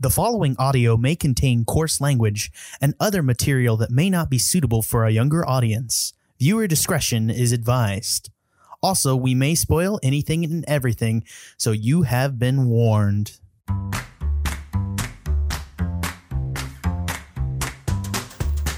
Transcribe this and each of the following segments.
The following audio may contain coarse language and other material that may not be suitable for a younger audience. Viewer discretion is advised. Also, we may spoil anything and everything, so you have been warned.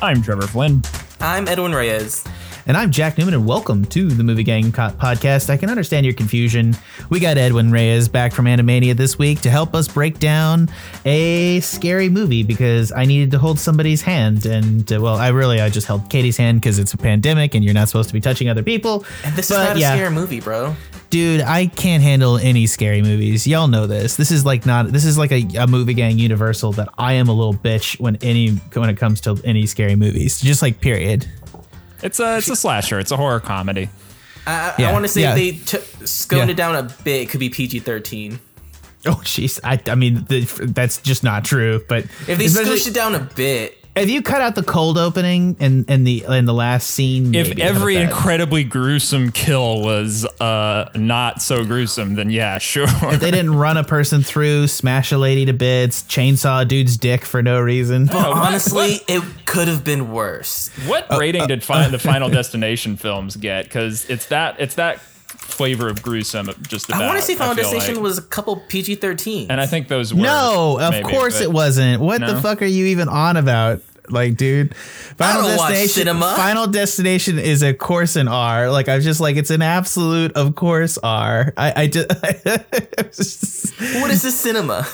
I'm Trevor Flynn. I'm Edwin Reyes. And I'm Jack Newman, and welcome to the Movie Gang co- podcast. I can understand your confusion. We got Edwin Reyes back from Animania this week to help us break down a scary movie because I needed to hold somebody's hand. And, uh, well, I really, I just held Katie's hand because it's a pandemic and you're not supposed to be touching other people. And this But, is not a yeah. scary movie, bro. Dude, I can't handle any scary movies. Y'all know this. This is like not. This is like a, a movie gang universal that I am a little bitch when any when it comes to any scary movies. Just like period. It's a it's a slasher. It's a horror comedy. I, Yeah, I want to say yeah. they t- scaled Yeah. it down a bit. It could be PG 13. Oh jeez, I, I mean the, that's just not true. But If they especially- it down a bit, if you cut out the cold opening and and the in the last scene, If maybe, every incredibly gruesome kill was uh not so gruesome, then yeah, sure. if they didn't run a person through, smash a lady to bits, chainsaw a dude's dick for no reason. but honestly, it could have been worse. what uh, rating uh, did fi- the Final Destination films get? Because it's that it's that flavor of gruesome. Uh, just about. I want to say Final Destination like. was a couple PG 13. and I think those were No, of maybe, course it wasn't. What the fuck are you even on about? Like, dude, Final don't watch Destination. cinema. Final Destination is a course in R. Like, I was just like, it's an absolute, of course, R. I, I just. what is this cinema?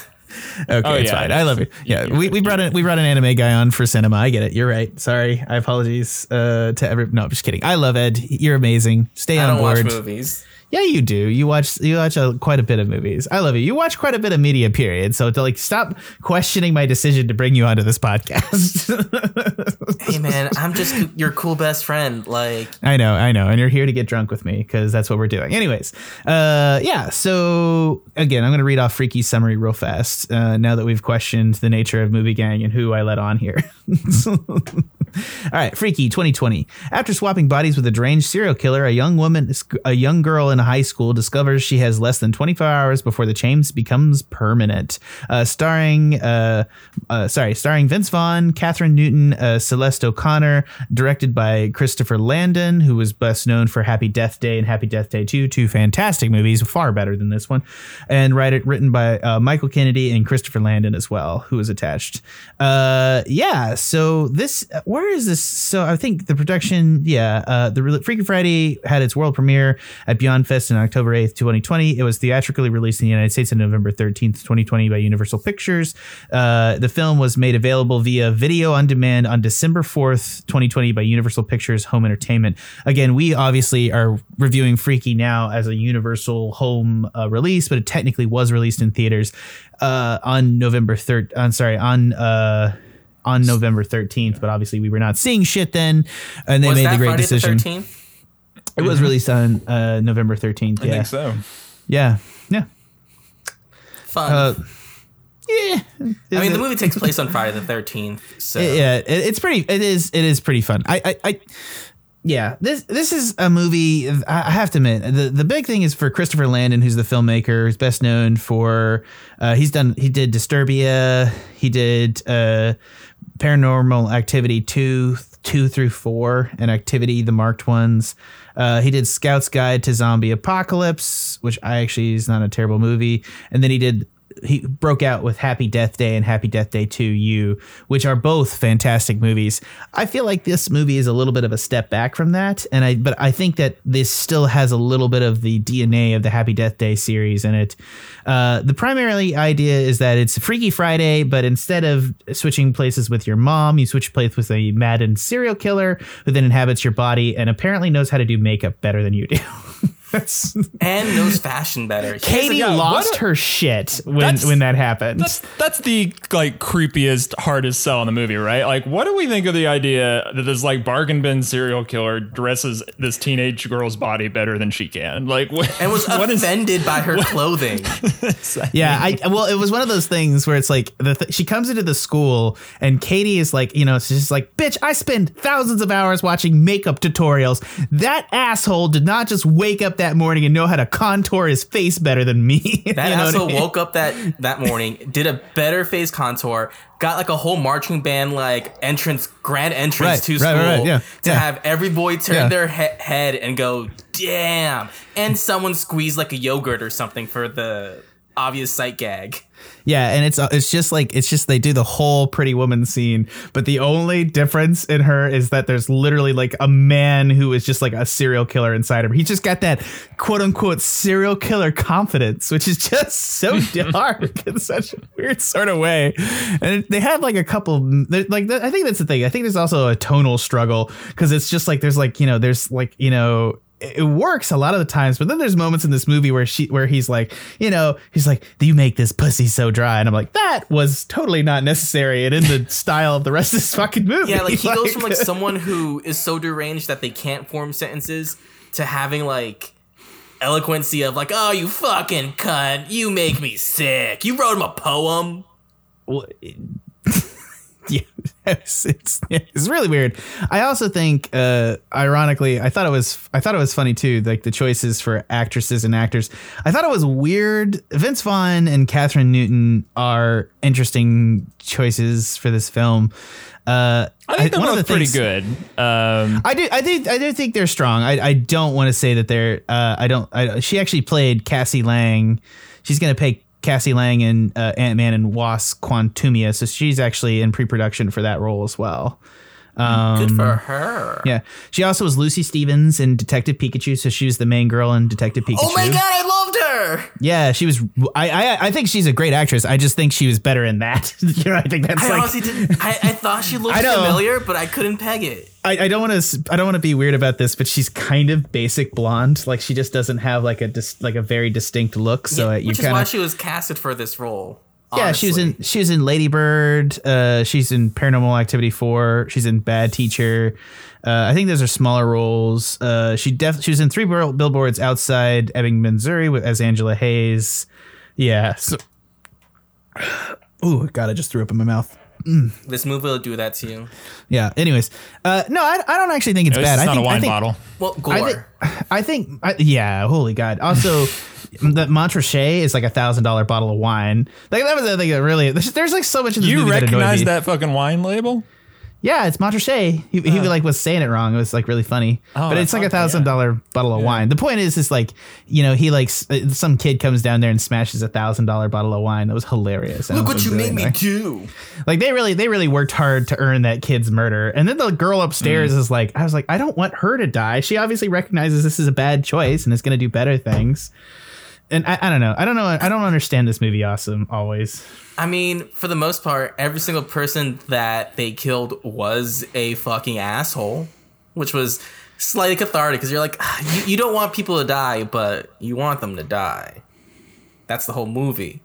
okay, Oh, it's yeah. fine. I love you. Yeah, we, we brought an we brought an anime guy on for cinema. I get it. You're right. Sorry. I apologize uh, to every. No, I'm just kidding. I love Ed. You're amazing. Stay I on don't watch board. movies. Yeah, you do. You watch you watch a, quite a bit of movies. I love you. You watch quite a bit of media. Period. So to like stop questioning my decision to bring you onto this podcast. Hey, man, I'm just your cool best friend. Like, I know, I know, and you're here to get drunk with me because that's what we're doing. Anyways, uh, yeah. So again, I'm going to read off Freaky's summary real fast. Uh, now that we've questioned the nature of Movie Gang and who I let on here. All right, Freaky 2020. After swapping bodies with a deranged serial killer, a young woman, a young girl in high school discovers she has less than 24 hours before the change becomes permanent. Uh, starring, uh, uh, sorry, starring Vince Vaughn, Kathryn Newton, uh, Celeste O'Connor, directed by Christopher Landon, who was best known for Happy Death Day and Happy Death Day 2, two fantastic movies, far better than this one, and write written by uh, Michael Kennedy and Christopher Landon as well, who was attached. Uh, yeah, so this, where is this? So I think the production, yeah, uh, the re- Freaky Friday had its world premiere at Beyond Fest on October 8th, 2020. It was theatrically released in the United States on November 13th, 2020 by Universal Pictures. Uh, the film was made available via video on demand on December 4th, 2020 by Universal Pictures Home Entertainment. Again, we obviously are reviewing Freaky now as a Universal home uh, release, but it technically was released in theaters uh, on November 3rd. I'm sorry, on uh, on November 13th, but obviously we were not seeing shit then, and they was made that the great Friday decision. the 13th? It was released on uh, November 13th. I Yeah. think so. Yeah. Yeah. Fun. Uh, yeah. I mean, the movie takes place on Friday the 13th. So, yeah, it, it's pretty. It is. It is pretty fun. I. I. I yeah, this this is a movie. I I have to admit, the the big thing is for Christopher Landon, who's the filmmaker, who's best known for. Uh, he's done. He did Disturbia. He did uh, Paranormal Activity two, two through four, and Activity the marked ones. Uh, he did Scout's Guide to Zombie Apocalypse, which I actually is not a terrible movie, and then he did he broke out with Happy Death Day and Happy Death Day 2 You, which are both fantastic movies. I feel like this movie is a little bit of a step back from that, and I but I think that this still has a little bit of the DNA of the Happy Death Day series in it. Uh, the primary idea is that it's Freaky Friday, but instead of switching places with your mom, you switch places with a maddened serial killer who then inhabits your body and apparently knows how to do makeup better than you do. That's, and knows fashion better. Katie yeah, lost a- her shit when when that happened. That's that's the like creepiest, hardest sell in the movie, right? Like, what do we think of the idea that this like bargain bin serial killer dresses this teenage girl's body better than she can? Like, what, and was what is offended by her clothing. Yeah, I well, it was one of those things where it's like the th- she comes into the school and Katie is like, you know, she's just like, bitch, I spend thousands of hours watching makeup tutorials. That asshole did not just wake up up that morning and know how to contour his face better than me. That You know what I mean? woke up that that morning, did a better face contour, got like a whole marching band like entrance, grand entrance Right, to school right, right, yeah, to yeah. have every boy turn Yeah. their he- head and go, "Damn!" and someone squeeze like a yogurt or something for the obvious sight gag. Yeah, and it's uh, it's just like it's just they do the whole pretty woman scene, but the only difference in her is that there's literally like a man who is just like a serial killer inside of her. He's just got that quote unquote serial killer confidence, which is just so dark in such a weird sort of way. And they have like a couple like I think that's the thing. I think there's also a tonal struggle because it's just like there's like you know there's like you know it works a lot of the times, but then there's moments in this movie where she where he's like, you know, he's like, "You make this pussy so dry," and I'm like, that was totally not necessary and in the style of the rest of this fucking movie. Yeah, like he goes from like someone who is so deranged that they can't form sentences to having like eloquency of like, "Oh, you fucking cunt! You make me sick. You wrote him a poem." Well, yeah, it's, it's it's really weird. I also think, uh, ironically, I thought it was I thought it was funny too, like the choices for actresses and actors. I thought it was weird. Vince Vaughn and Kathryn Newton are interesting choices for this film. Uh, I think they're both the pretty things- good. Um, I do, I do, I do think they're strong. I, I don't want to say that they're. Uh, I don't. I, she actually played Cassie Lang. She's going to play Cassie Lang in uh, Ant Man and Wasp: Quantumania, so she's actually in pre-production for that role as well. Good for her. Um, Yeah, she also was Lucy Stevens in Detective Pikachu, so she was the main girl in Detective Pikachu. Oh my god, I loved her. Yeah, she was. I, I, I think she's a great actress. I just think she was better in that. you know, I think that's I like. honestly didn't. I, I thought she looked familiar, but I couldn't peg it. I, I don't want to. I don't want to be weird about this, but she's kind of basic blonde. Like she just doesn't have like a dis, like a very distinct look. So Yeah, you which is kind why she was casted for this role. Yeah. She was in she was in Lady Bird. Uh, she's in Paranormal Activity four. She's in Bad Teacher. Uh, I think those are smaller roles. Uh, she def she was in three billboards outside Ebbing, Missouri, with, as Angela Hayes. Yeah. So, ooh, God! I just threw up in my mouth. This movie will do that to you. Yeah. Anyways, uh, no, I, I don't actually think it's at bad. it's I not think, a I wine think, bottle. Well, gore. I think, I think, I, yeah. Holy God! Also, the Montrachet is like a thousand dollar bottle of wine. Like that was the thing that really. There's, there's like so much in this You movie that recognize me. that fucking wine label? Yeah, it's Montrachet. He, he like was saying it wrong. It was like really funny. Oh, but it's like a thousand dollar bottle of wine. The point is, is like you know he likes uh, some kid comes down there and smashes a thousand dollar bottle of wine. That was hilarious. That Look was what you really made me annoying. do. Like they really they really worked hard to earn that kid's murder. And then the girl upstairs Mm. is like, I was like, I don't want her to die. She obviously recognizes this is a bad choice and is gonna do better things. And I, I don't know. I don't know. I don't understand this movie awesome always. I mean, for the most part, every single person that they killed was a fucking asshole, which was slightly cathartic because you're like, "Ah, you, you don't want people to die, but you want them to die. That's the whole movie.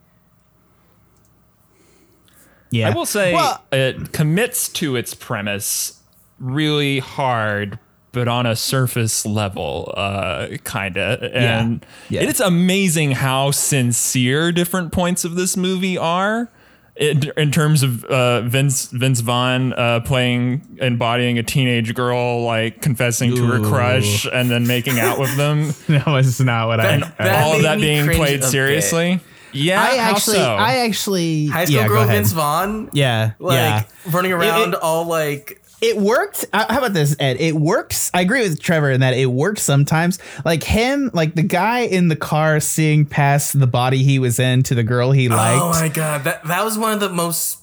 Yeah. I will say Well, it commits to its premise really hard, but on a surface level, uh, kind of. And Yeah. it's amazing how sincere different points of this movie are. In, in terms of uh, Vince Vince Vaughn uh, playing embodying a teenage girl, like confessing to her crush and then making out with them, that was not what I. That- I- that- all of that being played a bit. seriously. Yeah, I how actually, so? I actually, High school yeah, girl. Vince Vaughn, Yeah, like yeah. running around it- all like It worked. Uh, How about this, Ed? It works. I agree with Trevor in that it worked sometimes. Like him, like the guy in the car seeing past the body he was in to the girl he liked. Oh my god, that that was one of the most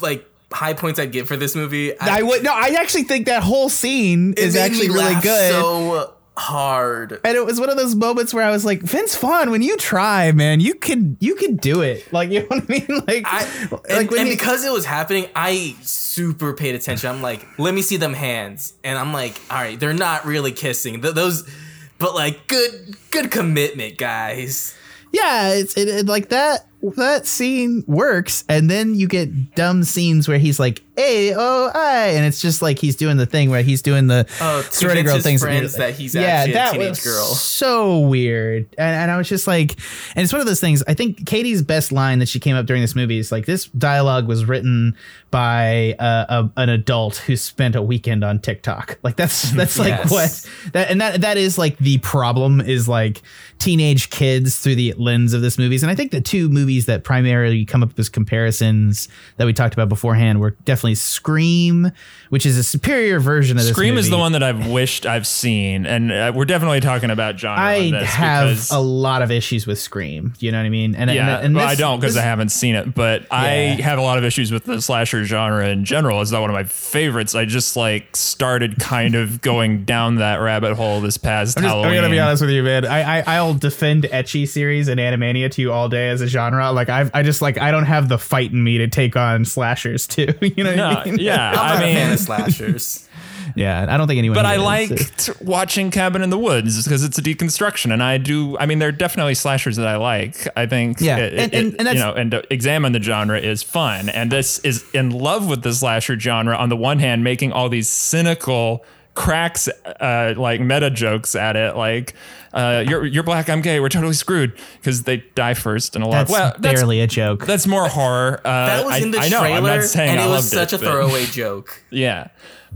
like high points I'd get for this movie. I would no. I actually think that whole scene is actually really good. So hard. and it was one of those moments where I was like, Vince Vaughn, when you try, man, you can you can do it. Like you know what I mean? Like, I, like and, and he- because it was happening, I super paid attention. I'm like, let me see them hands, and I'm like, all right, they're not really kissing. Th- those, but like, good, good commitment, guys. yeah, it's it, it like that. That scene works, and then you get dumb scenes where he's like, "Hey, oh, I," and it's just like he's doing the thing where he's doing the Oh, sorority girl things. friends that he's actually a teenage was girl. So weird, and, and I was just like, and it's one of those things. I think Katie's best line that she came up during this movie is like, "This dialogue was written by uh, a, an adult who spent a weekend on TikTok." Like that's that's like what that and that that is like the problem is like teenage kids through the lens of this movies and i think the two movies that primarily come up as comparisons that we talked about beforehand were definitely scream which is a superior version of this Scream is the one that I've wished I've seen, and uh, we're definitely talking about genre. i have because- a lot of issues with scream you know what i mean and Yeah, and, and well, I don't because I haven't seen it, but I have a lot of issues with the slasher genre in general. It's not one of my favorites. I just like started kind of going down that rabbit hole this past I'm, just, I'm gonna be honest with you, man. I, I I'll defend ecchi series and Animania to you all day as a genre. Like I I just like I don't have the fight in me to take on slashers too. You know what No, I mean? yeah, I'm I not a fan mean, of slashers. Yeah, I don't think anyone. but I is. liked watching Cabin in the Woods because it's a deconstruction, and I do. I mean, there are definitely slashers that I like. I think, Yeah, it- and- it- and- and that's- you know, and to examine the genre is fun, and this is in love with the slasher genre. On the one hand, making all these cynical cracks, uh, like meta jokes at it, like. Uh, you're you're black. I'm gay. We're totally screwed because they die first in a lot. That's well, that's barely a joke. that's more horror. Uh, That was in the I know. trailer, I'm not saying and I it was loved such a but- throwaway joke. yeah.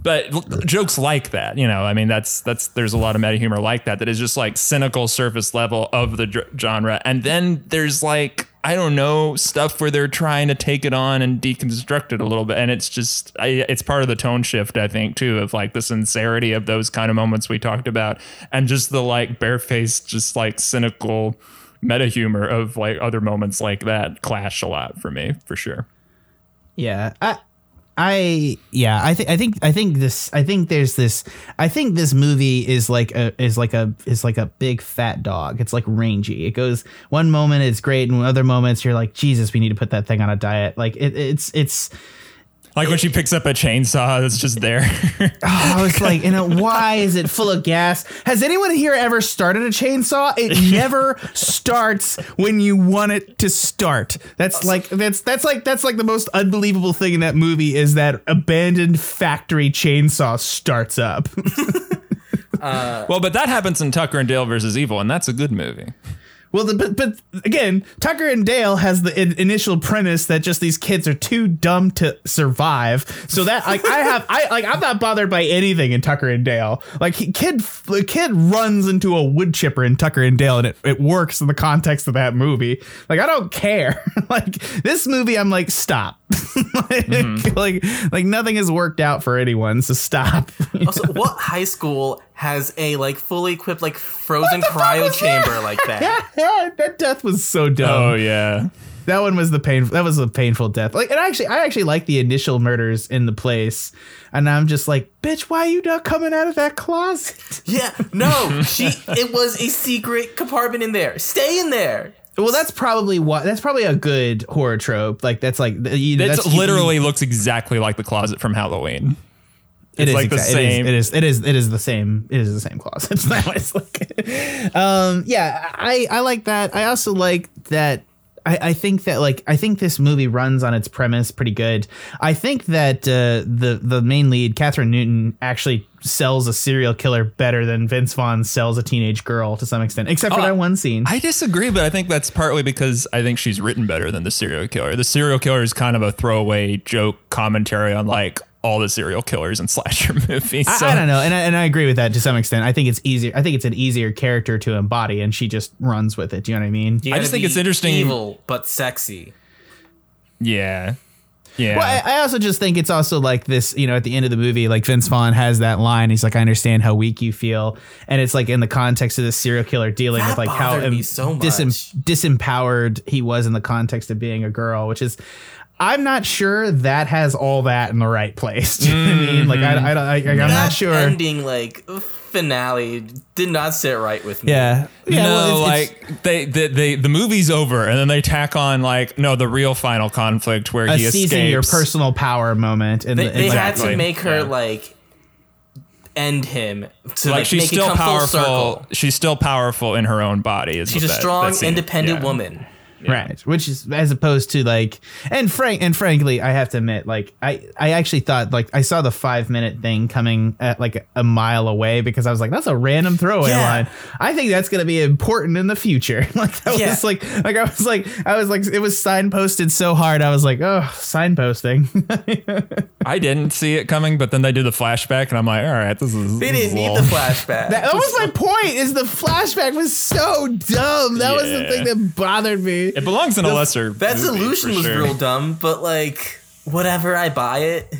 But l- jokes like that, you know, I mean, that's that's there's a lot of meta humor like that that is just like cynical surface level of the dr- genre, and then there's like I don't know stuff where they're trying to take it on and deconstruct it a little bit, and it's just I, it's part of the tone shift I think too of like the sincerity of those kind of moments we talked about, and just the like barefaced, just like cynical meta humor of like other moments like that clash a lot for me for sure. Yeah, I, I, yeah, I think, I think, I think this, I think there's this, I think this movie is like a, is like a, is like a big fat dog. It's like rangy. It goes one moment it's great, and other moments you're like, Jesus, we need to put that thing on a diet. Like it, it's, it's. Like when she picks up a chainsaw that's just there. Oh, I was like, you know, why is it full of gas? Has anyone here ever started a chainsaw? It never starts when you want it to start. That's like that's that's like that's like the most unbelievable thing in that movie is that abandoned factory chainsaw starts up. Uh, well, but that happens in Tucker and Dale versus Evil, and that's a good movie. Well, the, but but again, Tucker and Dale has the in- initial premise that just these kids are too dumb to survive. So that like I have I like I'm not bothered by anything in Tucker and Dale. Like he, kid the kid runs into a wood chipper in Tucker and Dale, and it, it works in the context of that movie. Like I don't care. like this movie, I'm like stop. like, mm-hmm. like like nothing has worked out for anyone. So stop. Also, what high school has a like fully equipped like frozen cryo chamber like that? that death was so dumb. Oh yeah. That one was the pain. That was a painful death. Like, and actually, I actually like the initial murders in the place, and I'm just like, bitch, why are you not coming out of that closet? Yeah, no, she. It was a secret compartment in there. Stay in there. Well, that's probably what. That's probably a good horror trope. Like, that's like you know, It that's literally looks exactly like the closet from Halloween. It It's is like the same. It is, it is. It is. It is the same. It is the same clause. It's not- it's like, um, yeah. I I like that. I also like that. I, I think that like I think this movie runs on its premise pretty good. I think that uh, the the main lead, Kathryn Newton, actually sells a serial killer better than Vince Vaughn sells a teenage girl to some extent, except for Oh, that one scene. I disagree, but I think that's partly because I think she's written better than the serial killer. The serial killer is kind of a throwaway joke commentary on like all the serial killers and slasher movies. I, So I don't know, and I, and I agree with that to some extent. I think it's easier. I think it's an easier character to embody, and she just runs with it. Do you know what I mean? You I just think it's interesting- Evil but sexy. yeah. Yeah. Well, I, I also just think it's also like this, you know, at the end of the movie, like Vince Vaughn has that line. He's like, "I understand how weak you feel," and it's like in the context of this serial killer dealing That with like how bothered em- so much. disempowered he was in the context of being a girl, which is. I'm not sure that has all that in the right place. Do you know what I mean? Like, I, I, don't- I, I'm not sure. ending like finale did not sit right with me. Yeah, yeah. no, well, it's- it's- like they, they, they, the movie's over, and then they tack on like no, the real final conflict where a he seizing your personal power moment. In They, the, they in had to make her Yeah. like end him to like like, she's make still it come full powerful. circle. She's still powerful in her own body. Is She's a that- strong, that independent yeah. woman. Right. Which is as opposed to like and frank and frankly, I have to admit, like I I actually thought like I saw the five minute thing coming at like a mile away because I was like, that's a random throwaway Yeah. line. I think that's gonna be important in the future. like that Yeah. was like like I was like I was like it was signposted so hard. I was like, oh, signposting. I didn't see it coming, but then they do the flashback, and I'm like, all right, this is. They this didn't is need all- the flashback. that was my point. Is the flashback was so dumb. That was the thing that bothered me. It belongs in a lesser. that solution was sure. real dumb, but like whatever, I buy it.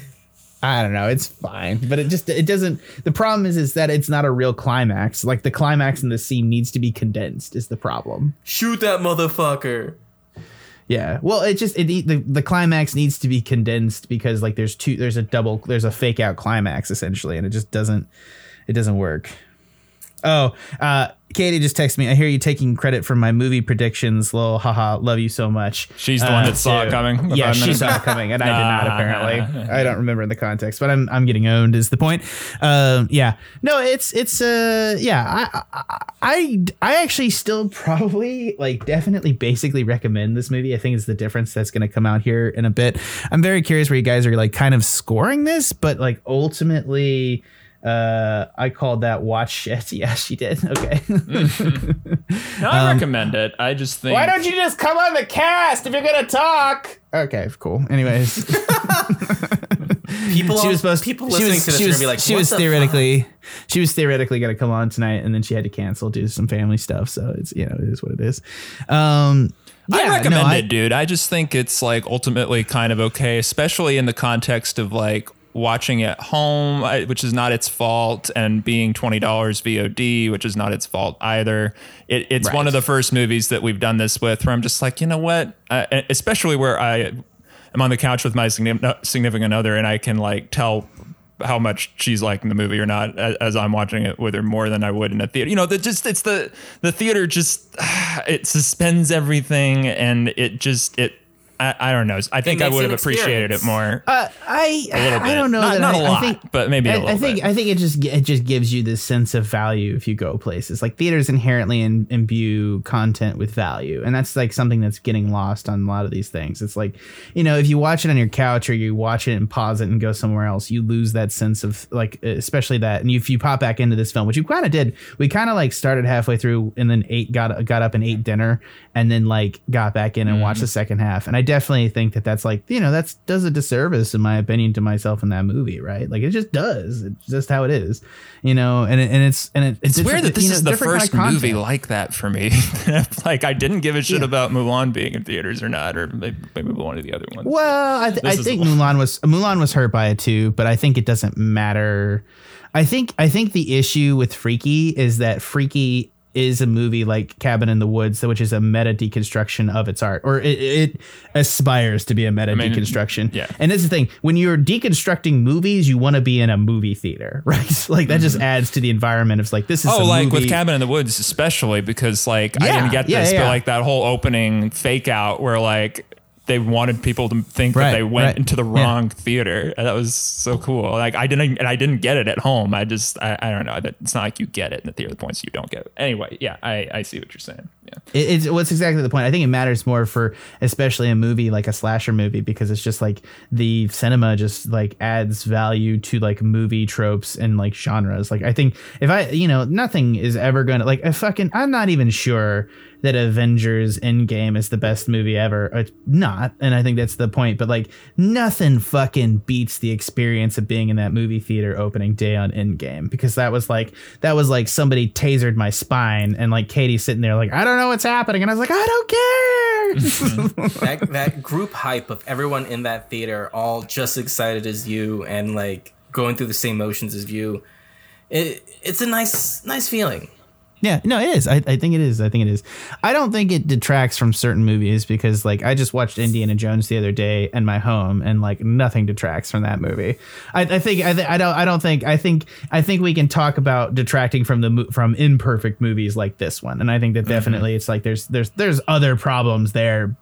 I don't know. It's fine, but it just it doesn't. The problem is is that it's not a real climax. Like the climax in the scene needs to be condensed. Is the problem? Shoot that motherfucker. Yeah. Well, it just it the the climax needs to be condensed because like there's two there's a double there's a fake out climax essentially, and it just doesn't it doesn't work. Oh, uh, Katie just texted me. I hear you taking credit for my movie predictions. Lol, haha, love you so much. She's the one that saw it coming Yeah, she saw it coming, and I did not. Apparently, I don't remember in the context, but I'm I'm getting owned. Is the point? Um, yeah, no, it's it's uh, yeah, I, I I I actually still probably like definitely basically recommend this movie. I think it's the difference that's going to come out here in a bit. I'm very curious where you guys are like kind of scoring this, but like ultimately. Uh, I called that watch shit. Yeah, she did. Okay. No, I recommend it. I just think. Um, Why don't you just come on the cast if you're gonna talk? Okay, cool. Anyways, People, she was supposed. people she listening was, to this she are was, gonna be like, she what was the theoretically, she was theoretically gonna come on tonight, and then she had to cancel due to some family stuff. So it's you know it is what it is. Um, I yeah, recommend no, I- it, dude. I just think it's like ultimately kind of okay, especially in the context of like watching at home, which is not its fault, and being twenty dollars VOD, which is not its fault either. It, it's one of the first movies that we've done this with, where I'm just like, you know what, uh, especially where I am on the couch with my significant other, and I can like tell. How much she's liking the movie or not, as I'm watching it with her more than I would in a theater. You know, that just it's the the theater just it suspends everything, and it just it. I, I don't know. I think I would have appreciated it more. Uh, I little I don't know Not- that not I, a I lot, think, but maybe a I, little I think bit. I think it just it just gives you this sense of value if you go places like theaters inherently in, imbue content with value, and that's like something that's getting lost on a lot of these things. It's like you know if you watch it on your couch or you watch it and pause it and go somewhere else, you lose that sense of like especially that. And if you pop back into this film, which you kind of did, we kind of like started halfway through and then ate got got up and ate dinner and then like got back in and Mm-hmm. watched the second half. And I definitely think that that's like you know that's does a disservice in my opinion to myself in that movie, right? Like it just does. It's just how it is, you know. And it, and it's and it, It's different- weird that this you know, is the different kind first of movie like that for me. like I didn't give a shit about Mulan being in theaters or not, or maybe, maybe one of the other ones. Well, I, th- I think. Mulan was Mulan was hurt by it too, but I think it doesn't matter. I think I think the issue with Freaky is that Freaky is a movie like Cabin in the Woods, which is a meta deconstruction of its art, or it, it aspires to be a meta mean, deconstruction. yeah. and that's the thing: when you're deconstructing movies, you want to be in a movie theater, right? like that just adds to the environment of like this is Mm-hmm. Oh, like movie. with Cabin in the Woods, especially because like I didn't get yeah, this, yeah. but like that whole opening fake out where like they wanted people to think Right, that they went right. into the Yeah. wrong theater. And that was so cool. Like I didn't, and I didn't get it at home. I just, I, I don't know. It's not like you get it in the theater. The points you don't get. It. Anyway, yeah, I, I see what you're saying. Yeah. It- it's what's exactly the point. I think it matters more for especially a movie like a slasher movie because it's just like the cinema just like adds value to like movie tropes and like genres. Like I think if I you know nothing is ever gonna like a fucking I'm not even sure that Avengers Endgame is the best movie ever. It's not, and I think that's the point. But like nothing fucking beats the experience of being in that movie theater opening day on Endgame because that was like that was like somebody tasered my spine and like Katie sitting there like I don't know what's happening and I was like I don't care. that that group hype of everyone in that theater all just excited as you and like going through the same motions as you it, it's a nice nice feeling Yeah, no, it is. I, I think it is. I think it is. I don't think it detracts from certain movies because, like, I just watched Indiana Jones the other day in my home, and like nothing detracts from that movie. I, I think I, th- I don't I don't think I think I think we can talk about detracting from the from imperfect movies like this one, and I think that mm-hmm. definitely it's like there's there's there's other problems there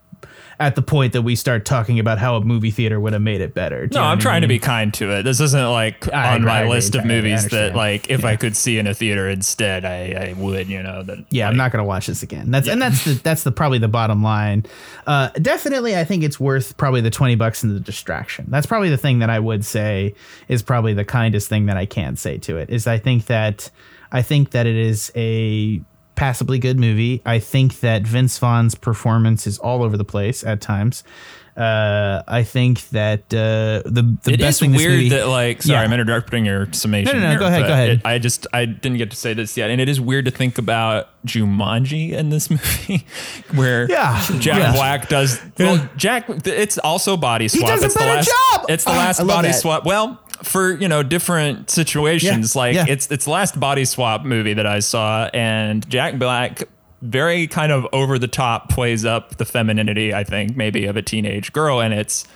at the point that we start talking about how a movie theater would have made it better. Do No, I'm I trying to be kind to it. This isn't like I on my agree list of. Movies that like if I could see in a theater instead, I, I would. You know that. Yeah, I'm not gonna watch this again. That's and that's the that's the probably the bottom line. Uh, definitely, I think it's worth probably the twenty bucks and the distraction. That's probably the thing that I would say is probably the kindest thing that I can say to it. Is I think that I think that it is a passably good movie. I think that Vince Vaughn's performance is all over the place at times. Uh, I think that uh, the the It best thing weird movie, that like sorry Yeah. I'm interrupting your summation. No, no, no, here, go ahead, go ahead. it- I just I didn't get to say this yet, and it is weird to think about Jumanji in this movie, where Yeah. Jack Yeah. Black does well. Jack, it's also body swap. He does a it's better the last, job! It's the Ah, last body that. swap. Well. For you know different situations, Yeah, like yeah. it's it's the last body swap movie that I saw, and Jack Black very kind of over the top plays up the femininity, I think, maybe of a teenage girl, and it's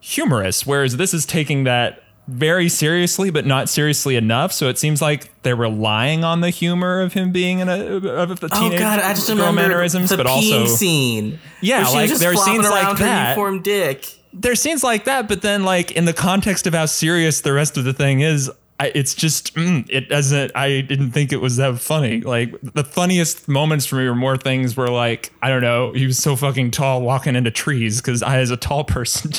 humorous. Whereas this is taking that very seriously, but not seriously enough. So it seems like they're relying on the humor of him being in a of the Oh god, I just girl mannerisms, the but also scene. Yeah, like, there are scenes like that. uniform dick. There's scenes like that. But then, like in the context of how serious the rest of the thing is. I, it's just mm, it doesn't. I didn't think it was that funny. Like the funniest moments for me were more things where like I don't know. He was so fucking tall walking into trees because I, as a tall person,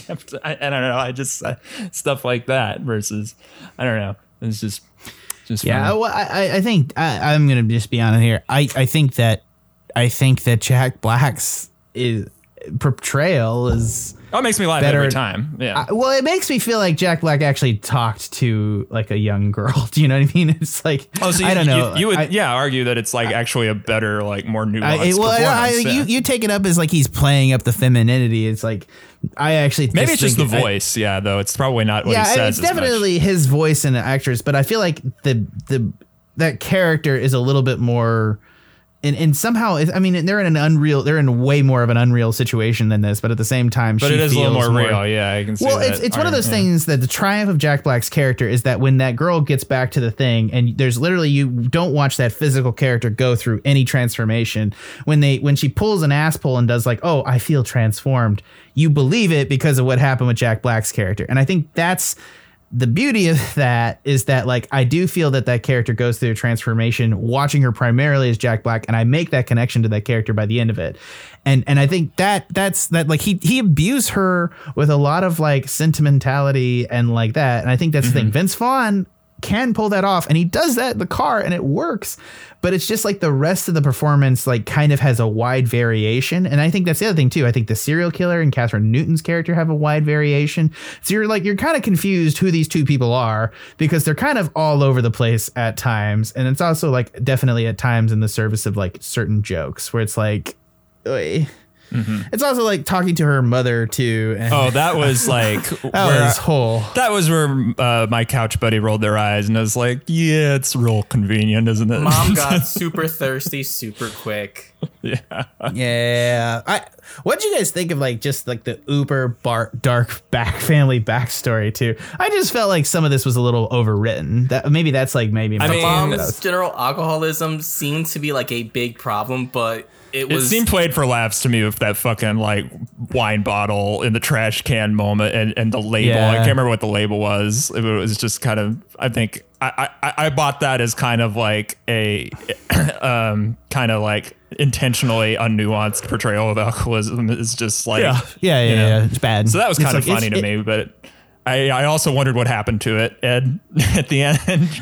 I, I don't know. I just uh, stuff like that versus I don't know. It's just just Yeah, well, I, I- I think I, I'm gonna just be honest here. I, I think that I think that Jack Black's is portrayal is Oh, it makes me laugh better- every time. Yeah. I- well. It makes me feel like Jack Black actually talked to like a young girl. Do you know what I mean? It's like Oh, so you, I don't know. You, you would, I- yeah, argue that it's like actually a better, like more nuanced I, well, I, I, yeah. you you take it up as like he's playing up the femininity. It's like I actually Maybe it's just the voice, yeah. Though it's probably not what yeah, he says. it's definitely his voice and the actress, but I feel like the the that character is a little bit more. And, and somehow, I mean, they're in an unreal, they're in way more of an unreal situation than this, but at the same time, But she it is a little feels more, real. Yeah, I can see. Well, that it's it's one of those yeah. things that the triumph of Jack Black's character is that when that girl gets back to the thing, and there's literally you don't watch that physical character go through any transformation. When they when she pulls an ass pull and does like, oh, I feel transformed, you believe it because of what happened with Jack Black's character, and I think that's the beauty of that is that like I do feel that that character goes through a transformation watching her primarily as Jack Black and I make that connection to that character by the end of it. And and I think that that's that like he he abused her with a lot of like sentimentality and like that. And I think that's the thing. Mm-hmm. Vince Vaughn can pull that off. And he does that in the car and it works. But it's just like the rest of the performance like kind of has a wide variation. And i think that's the other thing too. I think the serial killer and kathryn newton's character have a wide variation. So you're like you're kind of confused who these two people are because they're kind of all over the place at times. And it's also like definitely at times in the service of like certain jokes where it's like oy. It's also like talking to her mother too and Oh, that was like that where was whole that was where uh, my couch buddy rolled their eyes and I was like, "Yeah, it's real convenient, isn't it?" Mom got super thirsty super quick. Yeah. Yeah. I what do you guys think of like just like the uber bar- dark back family backstory too? I just felt like some of this was a little overwritten. That maybe that's like maybe my mean, Mom's general alcoholism seemed to be like a big problem, but it It seemed played for laughs to me with that fucking like wine bottle in the trash can moment and, and the label. Yeah. I can't remember what the label was. It was just kind of I think I, I, I bought that as kind of like a um kind of like intentionally unnuanced portrayal of alcoholism is just like yeah, yeah, yeah, you know. yeah. It's bad. So that was It's kind of like- funny to it- me, but I, I also wondered what happened to it, Ed, at the end.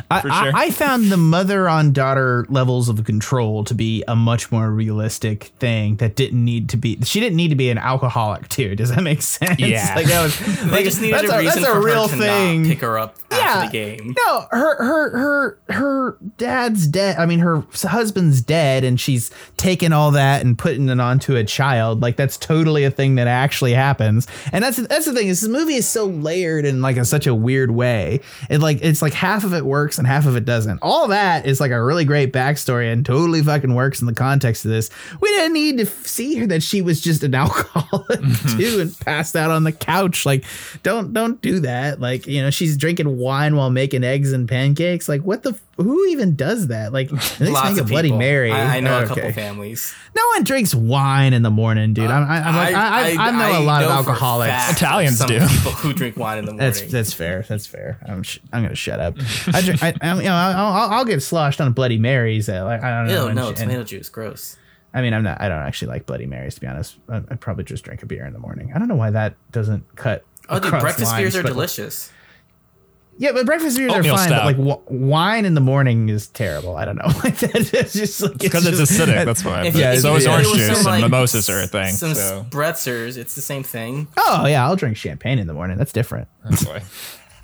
I, for I- sure. I found the mother on daughter levels of control to be a much more realistic thing that didn't need to be. She didn't need to be an alcoholic too. Does that make sense? Yeah. like that was. they like, just needed that's a reason that's for a real her to thing. not pick her up after the game. No, her her her her dad's dead. I mean, her husband's dead, and she's taken all that and putting it onto a child. Like that's totally a thing that actually happens. And that's that's the thing. Is this movie is so layered in like a, such a weird way. It like it's like half of it works and half of it doesn't. All that is like a really great backstory and totally fucking works in the context of this. We didn't need to see her that she was just an alcoholic mm-hmm. too and passed out on the couch. Like, don't don't do that. Like, you know, she's drinking wine wine while making eggs and pancakes. Like, what the? F- Who even does that? Like, at least Lots make a Bloody people. Mary. I, I know a Okay. couple families. No one drinks wine in the morning, dude. Uh, I'm, I, I'm like, I, I, I, know a lot of know for a alcoholics. fact Italians some do. People who drink wine in the morning. That's that's fair. That's fair. I'm sh- I'm gonna shut up. I, drink, I, I you know I'll, I'll, I'll get sloshed on Bloody Marys. At, like I don't know. Ew, no, and- tomato juice, gross. I mean, I'm not. I don't actually like Bloody Marys to be honest. I, I'd probably just drink a beer in the morning. I don't know why that doesn't cut. Oh, dude, breakfast lines, beers are but- delicious. Yeah, but breakfast beers Oatmeal are fine. stout. But like w- wine in the morning is terrible. I don't know. it's just like Because it's, just- acidic. That's why. If But you- if so you is did it orange with juice some, and like, mimosas are a thing. Some So spritzers, it's the same thing. Oh yeah, I'll drink champagne in the morning. That's different. that's why.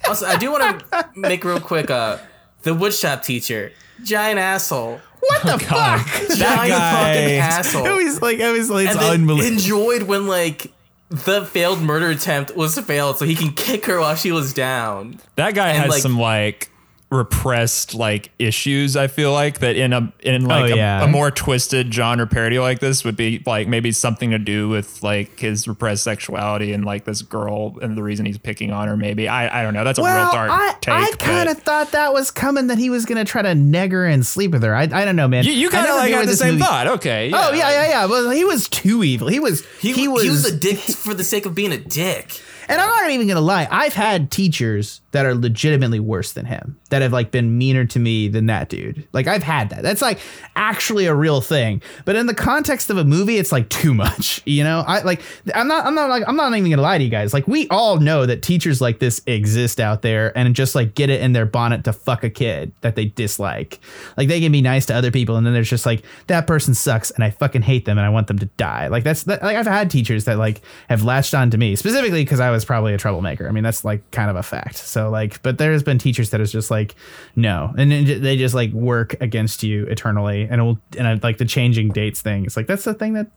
Also, I do want to make real quick. Uh, the woodshop teacher, giant asshole, What the God. fuck? giant guy. fucking It asshole. was like it was like it's and then unbelievable. enjoyed when like the failed murder attempt was failed, so he can kick her while she was down. That guy And, has like- some like repressed like issues. I feel like that in a in like Oh, a, yeah. a more twisted genre parody like this would be like maybe something to do with like his repressed sexuality and like this girl and the reason he's picking on her. Maybe I I don't know. That's a real Well, dark I, take. I kind of thought that was coming that he was gonna try to neg her and sleep with her. I, I don't know, man. you, you kind of like knew where had the same movie- thought. Okay. Oh yeah, yeah, yeah. Well, he was too evil. He was. He, He, was. he was a dick for the sake of being a dick. And I'm not even gonna lie. I've had teachers that are legitimately worse than him. That have like been meaner to me than that dude. Like I've had that. That's like actually a real thing. But in the context of a movie, it's like too much. You know. I like. I'm not. I'm not like. I'm not even gonna lie to you guys. Like we all know that teachers like this exist out there and just like get it in their bonnet to fuck a kid that they dislike. Like they can be nice to other people and then there's just like that person sucks and I fucking hate them and I want them to die. Like that's that, like I've had teachers that like have latched on to me specifically because I was probably a troublemaker. I mean that's like kind of a fact. So like, but there's been teachers that is just like no, and then they just like work against you eternally and it will and I, like the changing dates thing. It's like that's the thing that.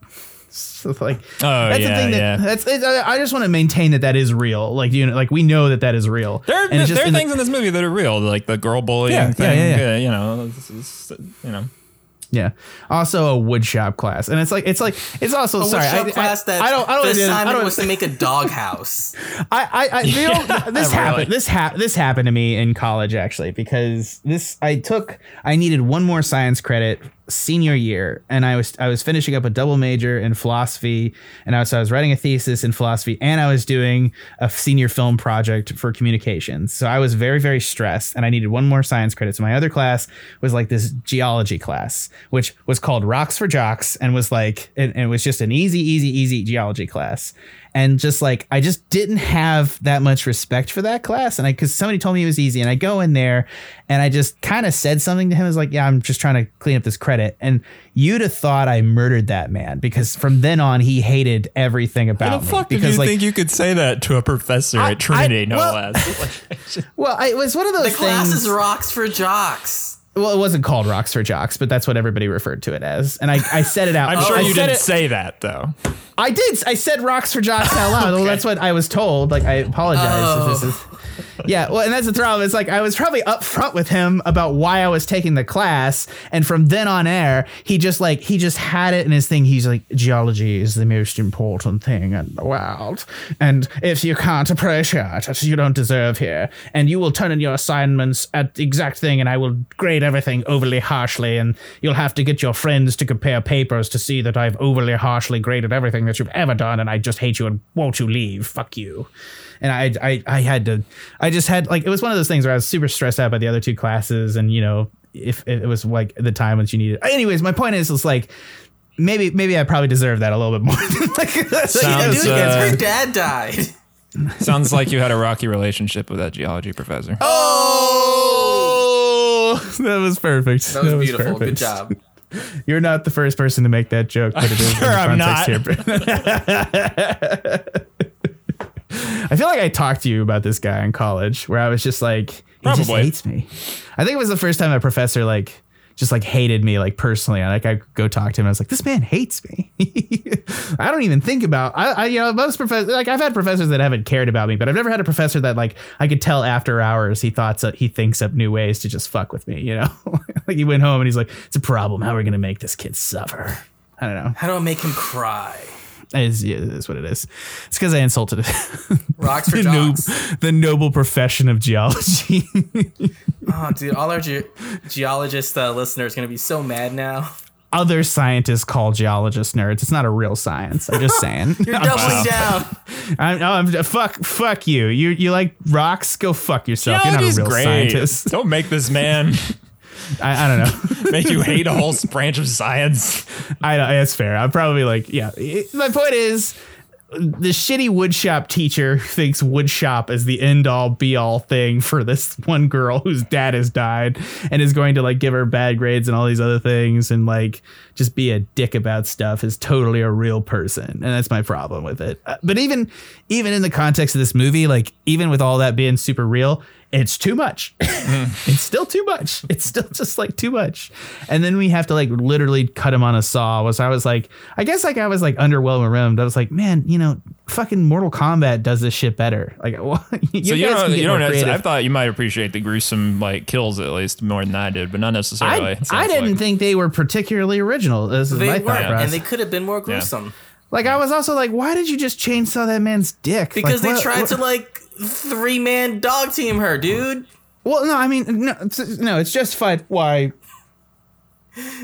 So like, Oh, that's yeah, the thing that yeah. that's. It, I just want to maintain that that is real. Like you know, like we know that that is real. There, And it's just there are in the- things in this movie that are real, like the girl bullying Yeah, yeah, thing. yeah, yeah. uh, You know, it's- it's- you know. Yeah. Also a woodshop class, and it's like it's like it's also A sorry. I, class I, that I don't. I don't. I assignment don't was to make a doghouse. I, I, I you know, this Really? happened. This hap- This happened to me in college actually because this I took. I needed one more science credit senior year, and I was I was finishing up a double major in philosophy, and I was I was writing a thesis in philosophy, and I was doing a senior film project for communications. So I was very very stressed, and I needed one more science credit. So my other class was like this geology class, which was called Rocks for Jocks, and was like and, and it was just an easy easy easy geology class and just like I just didn't have that much respect for that class, and I because somebody told me it was easy, and I go in there, and I just kind of said something to him. I was like, "Yeah, I'm just trying to clean up this credit," and you'd have thought I murdered that man because from then on he hated everything about How the me. fuck did because you like, think you could say that to a professor I- at Trinity, I- no well- less? well, I, it was one of those The class is rocks for jocks. well, it wasn't called Rocks for Jocks, but that's what everybody referred to it as, and I, I said it out. I'm sure I you didn't it- say that though. I did. I said rocks for jocks out loud. Well, that's what I was told. Like, I apologize. if this is, oh. yeah. Well, and that's the problem. It's like I was probably upfront with him about why I was taking the class, and from then on air, he just like he just had it in his thing. He's like, geology is the most important thing in the world, and if you can't appreciate it, you don't deserve here, and you will turn in your assignments at the exact thing, and I will grade everything overly harshly, and you'll have to get your friends to compare papers to see that I've overly harshly graded everything that you've ever done, and I just hate you and won't you leave? Fuck you. And I, I, I had to, I just had like it was one of those things where I was super stressed out by the other two classes, and you know, if it was like the time when you needed. Anyways, my point is, it's like maybe, maybe I probably deserve that a little bit more. than like, Sounds, Dude, uh, her dad died. Sounds like you had a rocky relationship with that geology professor. Oh, that was perfect. That was beautiful. Good job. You're not the first person to make that joke, but it is Sure, I'm here. I feel like I talked to you about this guy in college, where I was just like, he just hates me. I think it was the first time a professor like just like hated me like personally. I Like I go talk to him, I was like, this man hates me. I don't even think about. I, I you know most professors like I've had professors that haven't cared about me, but I've never had a professor that like I could tell after hours he thoughts he thinks up new ways to just fuck with me. You know, like he went home and he's like, it's a problem. How are we gonna make this kid suffer? I don't know. How do I make him cry? Is is what it is. It's because I insulted it. Rocks for the, nob- the noble profession of geology. Oh, dude, all our ge- geologist uh, listeners gonna be so mad now. Other scientists call geologists nerds. It's not a real science. I'm just saying. You're doubling down. I'm, I'm, fuck, fuck you. You, you like rocks? Go fuck yourself. You're not a real great. scientist. Don't make this man I, I don't know. make you hate a whole branch of science. I know it's fair. I'm probably like, yeah. It- My point is, the shitty woodshop teacher who thinks woodshop is the end all be all thing for this one girl whose dad has died and is going to like give her bad grades and all these other things and like just be a dick about stuff is totally a real person and that's my problem with it. Uh, But even even in the context of this movie, like even with all that being super real, it's too much. Mm-hmm. it's still too much. It's still just like too much. And then we have to like literally cut him on a saw. Was I was like, I guess like I was like underwhelmed. I was like, man, you know, fucking Mortal Kombat does this shit better. Like, well, you So you guys don't, can get you more don't. creative. I thought you might appreciate the gruesome like kills at least more than I did, but not necessarily. I, I didn't like. think they were particularly original. This is They my weren't, thought and they could have been more gruesome like I was also like, why did you just chainsaw that man's dick? because Like, they what- tried what- to like three man dog team her, dude. Well, no, I mean, no, it's- no, it's justified why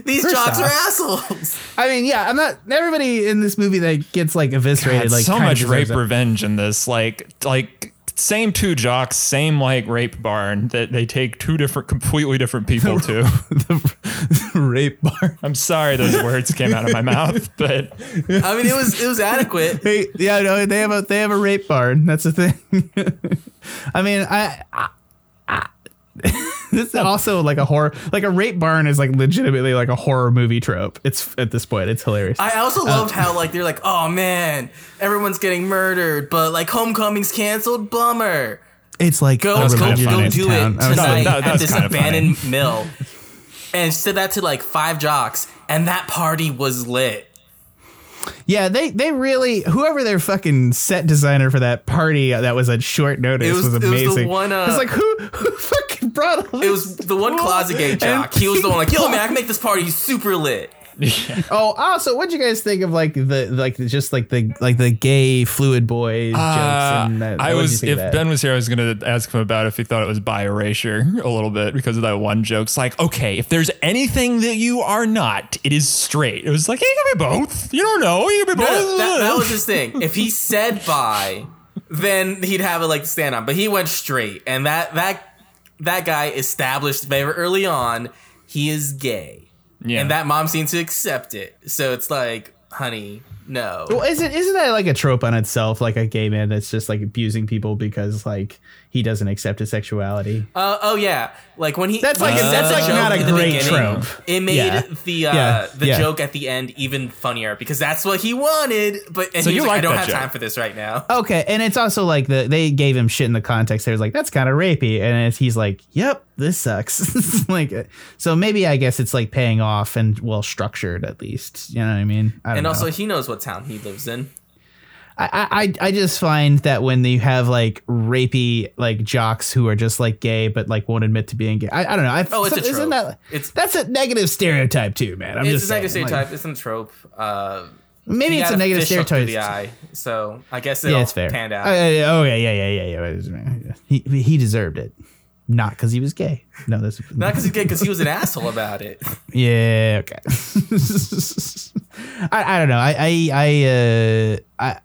These First jocks are assholes. I mean, yeah, I'm not. Everybody in this movie that gets like eviscerated, God, like so much rape revenge in this. Like like same two jocks, same like rape barn that they take two different, completely different people to. the rape bar. I'm sorry those words came out of my mouth, but I mean, it was it was adequate. Hey, yeah, no, they have a they have a rape barn. That's the thing. I mean, I. I, I this is oh. also like a horror, like a rape barn is like legitimately like a horror movie trope. It's at this point, it's hilarious. I also uh, loved how like they're like, oh man, everyone's getting murdered, but like homecoming's canceled. Bummer. it's like Go a go go do town. it I tonight like, that- at this kinda funny. abandoned mill. And said that to like five jocks, and that party was lit. Yeah, they they really whoever their fucking set designer for that party that was at short notice It was- was, it was the amazing. one, uh, it's like who who fucking brought all It was the one closet gay jock. He was the one like, yo man, I can make this party super lit. Oh, also, what'd you guys think of like the like the, just like the like the gay fluid boys jokes? Uh, And that, I was if that? Ben was here, I was gonna ask him about if he thought it was bi erasure a little bit because of that one joke. It's like, okay, if there's anything that you are not, it is straight. It was like, you can be both. You don't know. You can be No, both. no, that, that was his thing. If he said bi, then he'd have it like to stand on. But he went straight, and that that that guy established very early on he is gay, yeah. and that mom seemed to accept it. So it's like, honey, no. Well, isn't isn't that like a trope on itself? Like a gay man that's just like abusing people because like he doesn't accept his sexuality. Uh, oh yeah, like when he That's like- he that's like not a the great trope. It made Yeah. the uh, Yeah, the yeah. joke at the end even funnier because that's what he wanted. But and So he you was like, I don't have joke. time for this right now. Okay, and it's also like the they gave him shit in the context. They was like, "That's kind of rapey," and it's, he's like, "Yep, this sucks." like, uh, so maybe I guess it's like paying off and well structured at least. You know what I mean? I don't And know. also, he knows what town he lives in. I, I I just find that when you have like rapey like jocks who are just like gay but like won't admit to being gay, I, I don't know. I, Oh, it's a isn't trope. that It's- that's a negative stereotype too, man. I'm it's just a negative saying, like, stereotype. it's a trope. Uh, maybe it's a negative fish hook through stereotype. the eye, so I guess it Yeah, it's fair. panned out. Uh, oh yeah, yeah, yeah, yeah, yeah. He he deserved it, not because he was gay. No, that's Not because he's gay, because he was an asshole about it. Yeah. Okay. I, I don't know. I I I uh, I.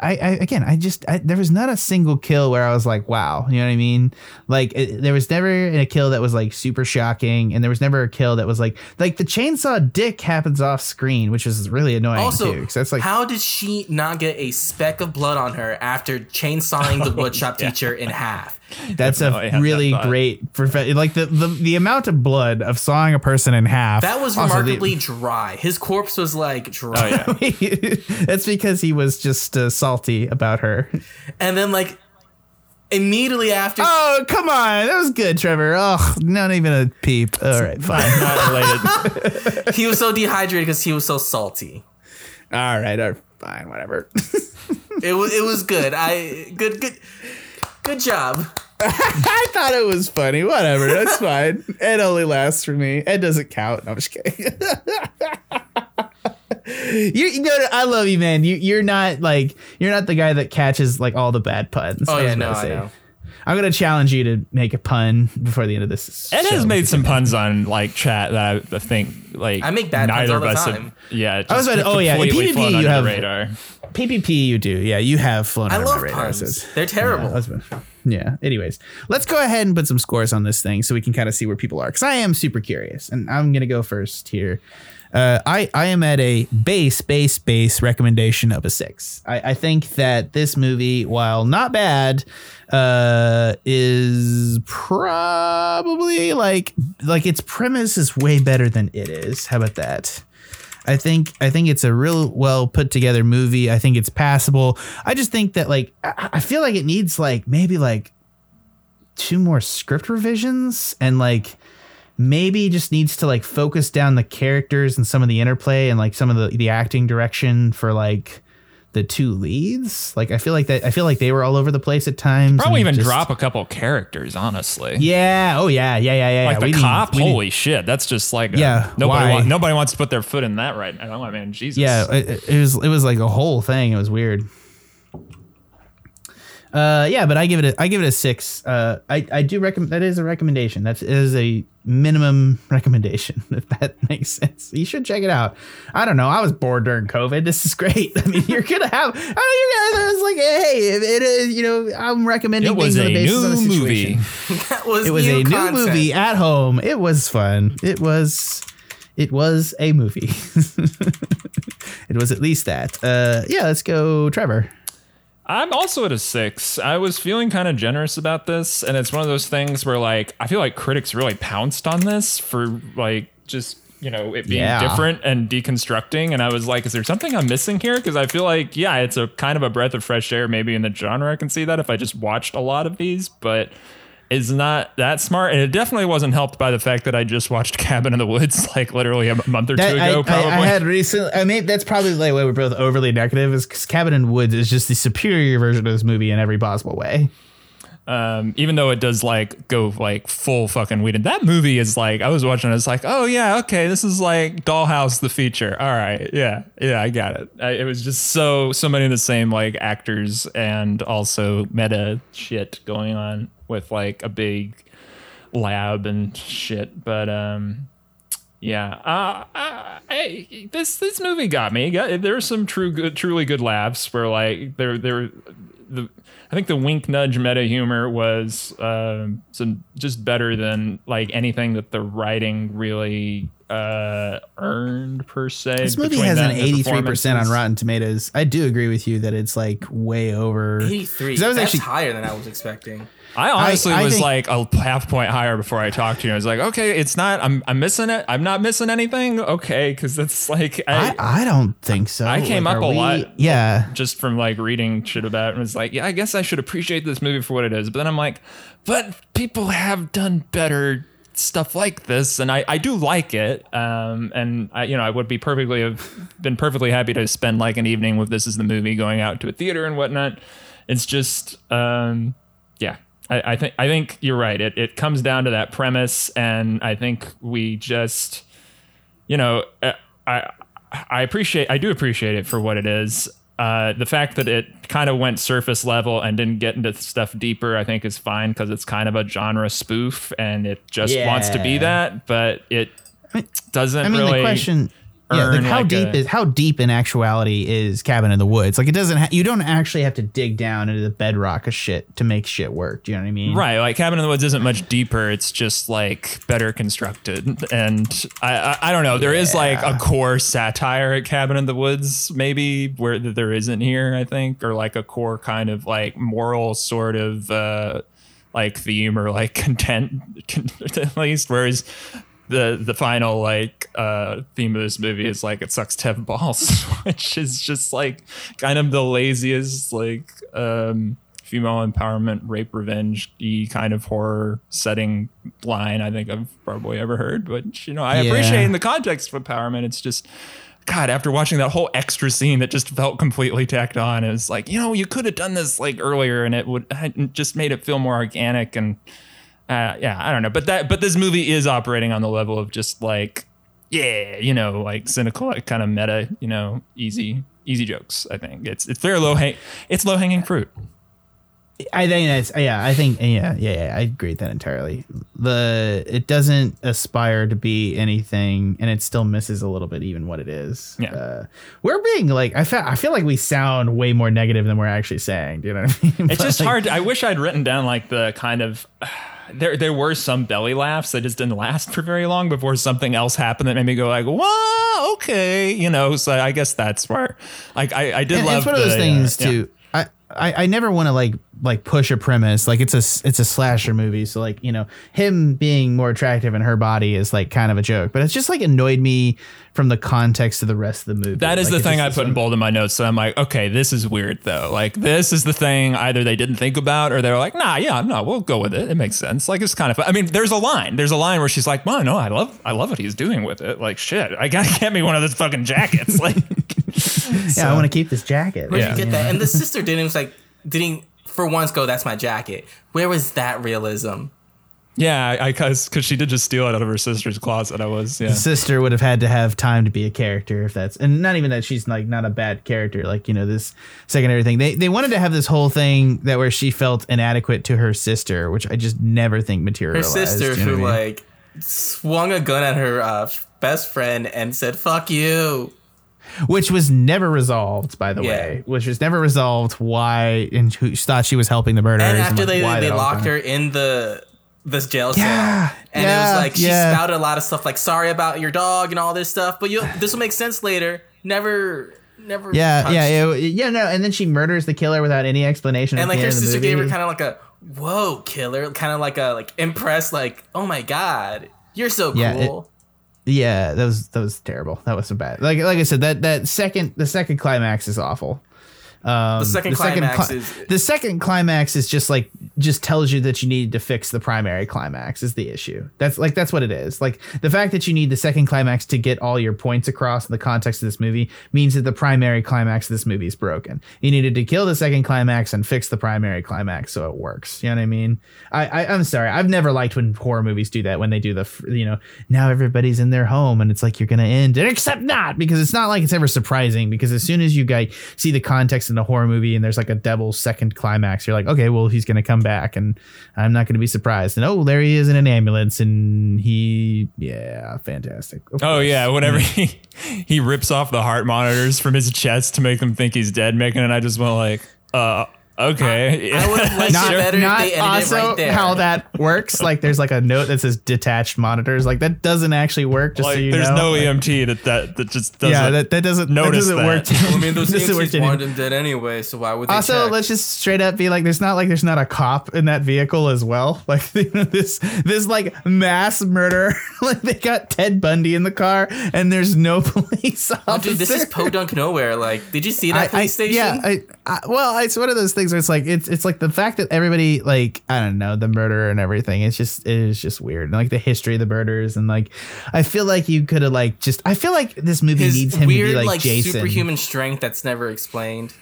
I, I again, I just I, there was not a single kill where I was like, "Wow," you know what I mean? Like, it, there was never a kill that was like super shocking, and there was never a kill that was like like the chainsaw dick happens off screen, which is really annoying Also, too. 'cause that's like how did she not get a speck of blood on her after chainsawing the woodshop teacher in half? that's no, I a have really that great profe- like the, the the amount of blood of sawing a person in half. That was Also, the- remarkably dry. His corpse was like dry. Oh yeah. that's because he was just uh, salty about her. And then like immediately after Oh, come on. That was good, Trevor. Oh, not even a peep. All right, fine. Not related. he was so dehydrated because he was so salty. all right, all right, fine, whatever. It was it was good. I good good good job. I thought it was funny. Whatever. That's fine. It only lasts for me. It doesn't count. No, I'm just kidding. You, you know, I love you, man. You you're not like you're not the guy that catches like all the bad puns. Oh yeah, no, I know. I'm gonna challenge you to make a pun before the end of this. Ed has made some puns on like chat that I, I think like I make bad puns neither all of the us time. Have, yeah, I was just about to- oh, yeah, in completely PvP you have- radar. PPP. You do, yeah. You have flown I under love my radar. puns. so They're terrible. Yeah, husband. Yeah. Anyways, let's go ahead and put some scores on this thing so we can kind of see where people are. Because I am super curious, and I'm gonna go first here. Uh, I I am at a base base base recommendation of a six. I, I think that this movie, while not bad, uh, is probably like like its premise is way better than it is. How about that? I think I think it's a real well put together movie. I think it's passable. I just think that like I, I feel like it needs like maybe like two more script revisions and like maybe just needs to like focus down the characters and some of the interplay and like some of the the acting direction for like the two leads. Like I feel like that I feel like they were all over the place at times. Probably even just- drop a couple characters, honestly. Yeah. Oh yeah. Yeah. Yeah. Yeah. Like yeah. the We cop, need- holy shit! That's just like a- Yeah, Nobody, why? wa- nobody wants to put their foot in that right now. I mean, Jesus. Yeah, it, it was it was like a whole thing. It was weird. Uh, yeah, but I give it a I give it a six. Uh, I I do recommend that is a recommendation. That is a minimum recommendation. If that makes sense, you should check it out. I don't know. I was bored during COVID. This is great. I mean, you're gonna have. I mean, you guys. I was like, hey, it, it is. You know, I'm recommending It was things on a the basis of the new situation. movie. That was It was new a new movie at home. It was fun. It was it was a movie. it was at least that. Uh yeah, let's go Trevor. I'm also at a six. I was feeling kind of generous about this, and it's one of those things where like I feel like critics really pounced on this for like just you know it being Yeah. different and deconstructing, and I was like, is there something I'm missing here? Because I feel like yeah, it's a kind of a breath of fresh air maybe in the genre. I can see that if I just watched a lot of these, but. Is not that smart, and it definitely wasn't helped by the fact that I just watched Cabin in the Woods like literally a month or two That, I, ago. I, Probably, I had recently. I mean, that's probably like why we're both overly negative. Is because Cabin in the Woods is just the superior version of this movie in every possible way. um, even though it does like go like full fucking weed. And that movie is like I was watching. It's like, oh yeah, okay, this is like Dollhouse the feature. All right, yeah, yeah, I got it. I, it was just so so many of the same like actors and also meta shit going on with like a big lab and shit. But um, yeah, uh, uh, hey, this this movie got me. Got, there were some true good, truly good laughs where like there there the I think the wink nudge meta humor was um, some just better than like anything that the writing really uh, earned per se. This movie has an 83% on. Rotten Tomatoes. I do agree with you that it's like way over. 83. 'Cause I was That's actually higher than I was expecting. I honestly I was think- like a half point higher before I talked to you. I was like, okay, it's not. I'm I'm missing it. I'm not missing anything. Okay, because that's like I, I don't think so. I came Like, up a we- lot. Yeah. just from like reading shit about it and was like, yeah, I guess I should appreciate this movie for what it is. But then I'm like, but people have done better stuff like this, and I, I do like it. Um, and I, you know, I would be perfectly have been perfectly happy to spend like an evening with this is the movie, going out to a theater and whatnot. It's just, um, yeah. I, I think I think you're right. It it comes down to that premise, and I think we just you know, uh, I I appreciate I do appreciate it for what it is. Uh, the fact that it kind of went surface level and didn't get into stuff deeper, I think, is fine because it's kind of a genre spoof and it just wants to be that, but it doesn't I mean, really. the question, yeah, like how like deep a- is how deep in actuality is Cabin in the Woods? Like, it doesn't. Ha- you don't actually have to dig down into the bedrock of shit to make shit work. Do you know what I mean? Right, like Cabin in the Woods isn't much deeper. It's just like better constructed, and I I, I don't know. There is like a core satire at Cabin in the Woods, maybe where there isn't here. I think, or like a core kind of like moral sort of uh, like theme or like content at least. Whereas the the final like uh theme of this movie is like it sucks to have balls which is just like kind of the laziest like um female empowerment rape revenge kind of horror setting line i think i've probably ever heard but you know i Yeah. appreciate in the context of empowerment it's just God, after watching that whole extra scene that just felt completely tacked on, it was like, you know, you could have done this like earlier and it would just made it feel more organic and uh, yeah, I don't know. But that but this movie is operating on the level of just like yeah, you know, like cynical, like kind of meta, you know, easy easy jokes. I think it's it's very low hang it's low hanging fruit. I think that's yeah. I think yeah, yeah, yeah. I agree with that entirely. The it doesn't aspire to be anything, and it still misses a little bit even what it is. Yeah. uh, we're being like I feel I feel like we sound way more negative than we're actually saying. Do you know what I mean? It's But, just like, hard. I wish I'd written down like the kind of there there were some belly laughs that just didn't last for very long before something else happened that made me go like, "Whoa, okay," you know. So I guess that's where like I I did and love it's one of those uh, things yeah. too. I, I, I never want to like like push a premise like it's a it's a slasher movie so like you know him being more attractive in her body is like kind of a joke but it's just like annoyed me from the context of the rest of the movie That is Like, the thing I put in bold in my notes. So I'm like, okay, this is weird though. Like this is the thing either they didn't think about or they're like, nah, yeah, no, we'll go with it. It makes sense. Like it's kind of. Fun. I mean, there's a line. There's a line where she's like, well, no, I love, I love what he's doing with it. Like shit, I gotta get me one of those fucking jackets. Like, yeah I want to keep this jacket Where Yeah. you get that? And the sister didn't was like didn't for once go. That's my jacket. Where was that realism? yeah, I because because she did just steal it out of her sister's closet. I was, yeah. sister would have had to have time to be a character if that's and not even that she's like not a bad character like you know this secondary thing they they wanted to have this whole thing that where she felt inadequate to her sister which i just never think materialized. Her sister you know who I mean? like swung a gun at her uh, best friend and said "fuck you." Which was never resolved by the Yeah. way which was never resolved why and who thought she was helping the murderers And after like, they they that locked her in the this jail cell, Yeah, and it was like she yeah. spouted a lot of stuff like "sorry about your dog" and all this stuff. But you this will make sense later. Never, never. yeah touched. yeah it- yeah no and then she murders the killer without any explanation and like her end of the sister gave her kind of like a whoa killer, kind of like a like impressed, like oh my god, you're so Yeah, it- cool. Yeah, that was that was terrible. That was so bad. Like like I said, that that second the second climax is awful. Um, the second climax cli- is the second climax is just like just tells you that you needed to fix the primary climax is the issue. That's like that's what it is. Like the fact that you need the second climax to get all your points across in the context of this movie means that the primary climax of this movie is broken. You needed to kill the second climax and fix the primary climax so it works. You know what I mean? I, I I'm sorry. I've never liked when horror movies do that when they do the you know now everybody's in their home and it's like you're gonna end it except not because it's not like it's ever surprising because as soon as you guys see the context in a horror movie and there's like a devil's second climax you're like okay well he's gonna come back and I'm not gonna be surprised and oh there he is in an ambulance and he yeah fantastic Of Oh course. yeah, whenever he he rips off the heart monitors from his chest to make them think he's dead, making it, I just went like, uh, okay. I would have liked not, it better not if they edited also it right there. how that works. Like there's like a note that says detached monitors. Like that doesn't actually work. Just like, so you there's know. no Like, EMT that that that just doesn't. yeah, that, that doesn't notice that doesn't that. work. I mean, those Doesn't work EMTs any- wanted him dead anyway, so why would they Also, check? let's just straight up be like, there's not like there's not a cop in that vehicle as well. Like you know, this this like mass murder. like they got Ted Bundy in the car, and there's no police officer. Oh, dude, this is podunk nowhere. Like, did you see that police station? Yeah, I, I, well, it's one of those things where it's like it's it's like the fact that everybody like I don't know the murder and everything. It's just it is just weird. And, like the history of the murders and like I feel like you could have like just I feel like this movie His needs him weird, to be like, like Jason. superhuman strength that's never explained.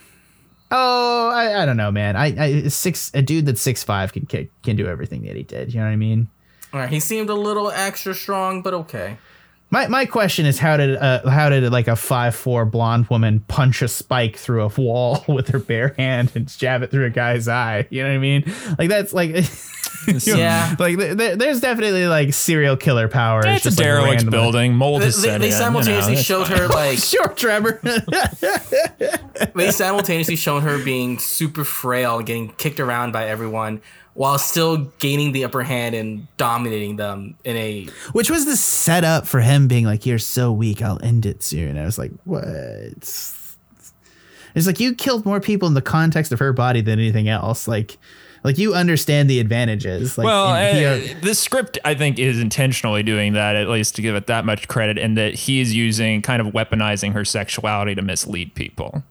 Oh, I, I don't know, man. I, I six a dude that's six five can kick can do everything that he did. You know what I mean? All right, he seemed a little extra strong, but okay. My my question is how did uh, how did like a five four blonde woman punch a spike through a wall with her bare hand and jab it through a guy's eye? You know what I mean? Like that's like Yeah. like th- there, there's definitely like serial killer powers. it's a just, like, derelict randomly. building. Mold They, has they, set they in, you know, simultaneously showed fine. her like Sure, Trevor. they simultaneously showed her being super frail, getting kicked around by everyone, while still gaining the upper hand and dominating them in a Which was the setup for him being like, "You're so weak, I'll end it soon." I was like, "What?" It's like you killed more people in the context of her body than anything else. Like, like you understand the advantages. Like, Well, and he- uh, the script I think is intentionally doing that, at least to give it that much credit, and that he is using kind of weaponizing her sexuality to mislead people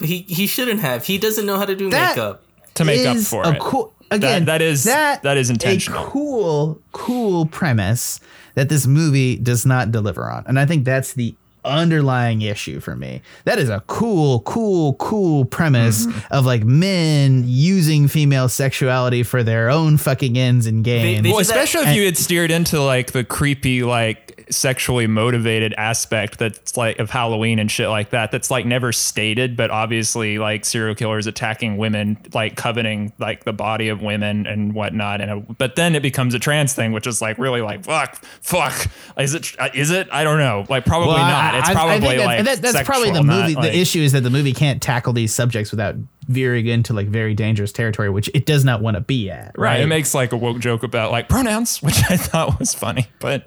he he shouldn't have. He doesn't know how to do That- makeup. to make up for a it. Cool, again, that is that, that is intentional. A cool, cool premise that this movie does not deliver on, and I think that's the underlying issue for me. That is a cool, cool, cool premise Mm-hmm. of like men using female sexuality for their own fucking ends and gains. they- Well, do that- especially if you had steered into like the creepy, like sexually motivated aspect that's like of Halloween and shit like that that's like never stated, but obviously like serial killers attacking women, like coveting like the body of women and whatnot. And a, but then it becomes a trans thing, which is like really like fuck, fuck. Is it? Is it? I don't know. Like probably Well, not. I- It's I- I probably think that's, like that- that's probably the sexual, movie. like- the issue is that the movie can't tackle these subjects without veering into like very dangerous territory, which it does not want to be at. Right. Right. It makes like a woke joke about like pronouns, which I thought was funny, but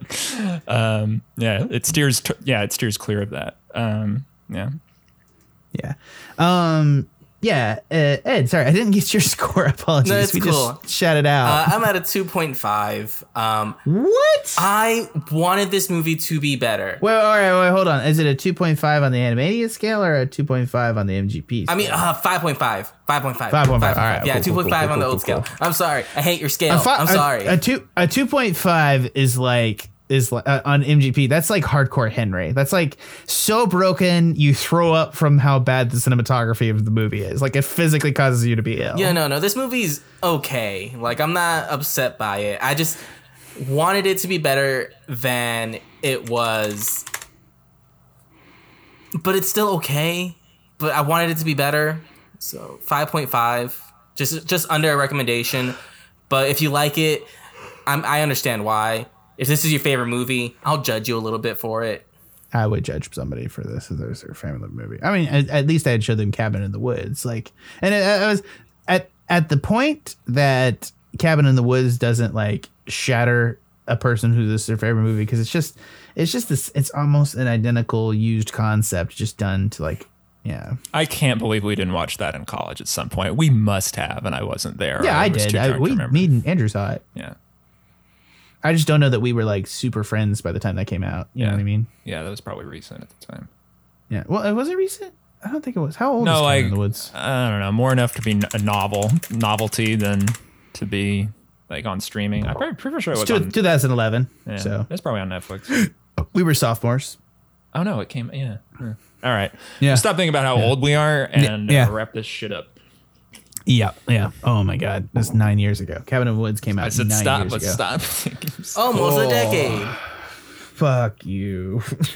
um, yeah, it steers. T- yeah, it steers clear of that. Um, yeah. yeah. Um. Yeah. Uh, Ed, sorry, I didn't get your score. Apologies. No, it's we cool. just it out. Uh, I'm at a 2.5. Um, what? I wanted this movie to be better. well, all right. Wait, hold on. Is it a 2.5 on the Animania scale or a 2.5 on the MGP? I mean, uh, 5.5. 5.5. 5.5, all right, Yeah, cool, cool, 2.5 cool, on the old cool, scale. I'm sorry. I hate your scale. A fi- I'm a- sorry. A, two a two point five is like is uh, on MGP. That's like hardcore Henry. That's like so broken you throw up from how bad the cinematography of the movie is. Like it physically causes you to be ill. yeah, no, no. This movie's okay. Like, I'm not upset by it. I just wanted it to be better than it was. But it's still okay. But I wanted it to be better. So 5.5. Just just under a recommendation. But if you like it, I'm, I understand why. If this is your favorite movie, I'll judge you a little bit for it. I would judge somebody for this if there's their family movie. I mean, at, at least I'd show them Cabin in the Woods. Like, and it, I was at at the point that Cabin in the Woods doesn't like shatter a person who this is their favorite movie because it's just it's just this it's almost an identical used concept just done to like yeah I can't believe we didn't watch that in college at some point. We must have, and I wasn't there. yeah I was did I, we me and Andrew saw it yeah, I just don't know that we were like super friends by the time that came out you know what I mean yeah, that was probably recent at the time. yeah well it was it recent I don't think it was how old is No, like in the Woods I don't know, more enough to be a novel novelty than to be like on streaming. I'm pretty, pretty sure it was Two- on. 2011 Yeah, so it's probably on Netflix. we were sophomores Oh no, it came. Yeah. yeah. All right. Yeah. Stop thinking about how old we are and yeah. uh, wrap this shit up. Yeah, yeah. Oh my God, that's nine years ago. Cabin of Woods came out I said nine stop. years Let's ago. stop. Almost Oh. a decade. Fuck you.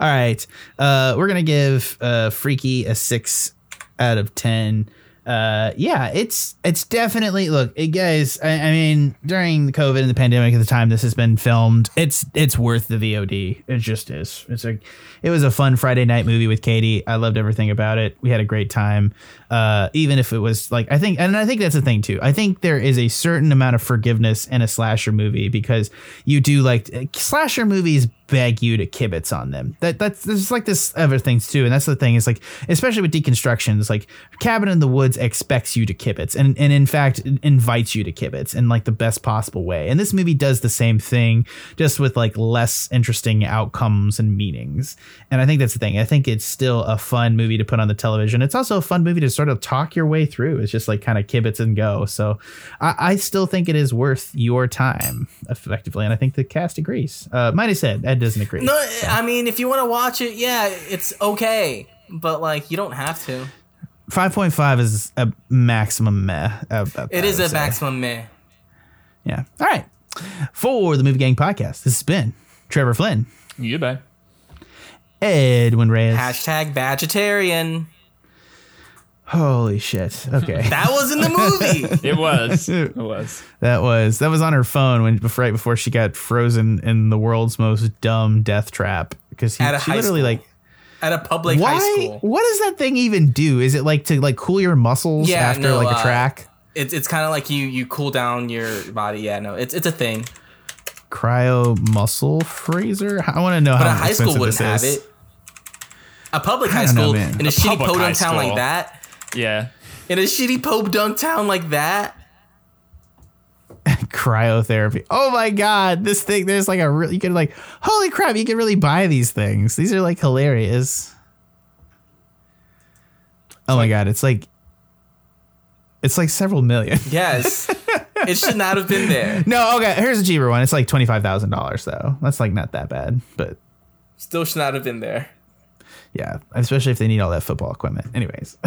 All right, uh, we're gonna give uh, Freaky a six out of ten. Uh, yeah, it's it's definitely look, it, guys. I, I mean, during the COVID and the pandemic at the time this has been filmed, it's it's worth the VOD. It just is. It's like it was a fun Friday night movie with Katie. I loved everything about it. We had a great time. Uh, even if it was like I think, and I think that's the thing too. I think there is a certain amount of forgiveness in a slasher movie because you do like slasher movies beg you to kibitz on them. That that's there's like this other things too, and that's the thing is like especially with deconstructions, like Cabin in the Woods expects you to kibitz, and and in fact invites you to kibitz in like the best possible way. And this movie does the same thing, just with like less interesting outcomes and meanings. And I think that's the thing. I think it's still a fun movie to put on the television. It's also a fun movie to sort of talk your way through. It's just like kind of kibitz and go. So I, I still think it is worth your time effectively, and I think the cast agrees. Uh, said Ed doesn't agree. No, I mean, if you want to watch it, yeah, it's okay. But, like, you don't have to. Five point five is a maximum meh. uh, uh, It I is a say. maximum meh. Yeah. All right. For the Movie Gang podcast, this has been Trevor Flynn, you bet. Edwin Reyes. Hashtag vegetarian. Holy shit. Okay. That was in the movie. It was. it was. That was that was on her phone when right before she got frozen in the world's most dumb death trap because At she literally school. like At a public why high school. what does that thing even do? Is it like to like cool your muscles Yeah, after no, like a uh, track? It's, it's kind of like you you cool down your body. Yeah, no, it's it's a thing. Cryo muscle freezer? I want to know But how a high school wouldn't have is. it. A public high don't know, school in a, A shitty public podunk town like that. Yeah. In a shitty podunk town like that. cryotherapy. Oh my god, this thing there's like a real you can like holy crap, you can really buy these things. These are like hilarious. Oh my god, it's like it's like several million. Yes. it should not have been there. No, okay, here's a cheaper one. It's like twenty five thousand dollars though. That's like not that bad, but Still should not have been there. Yeah, especially if they need all that football equipment. Anyways.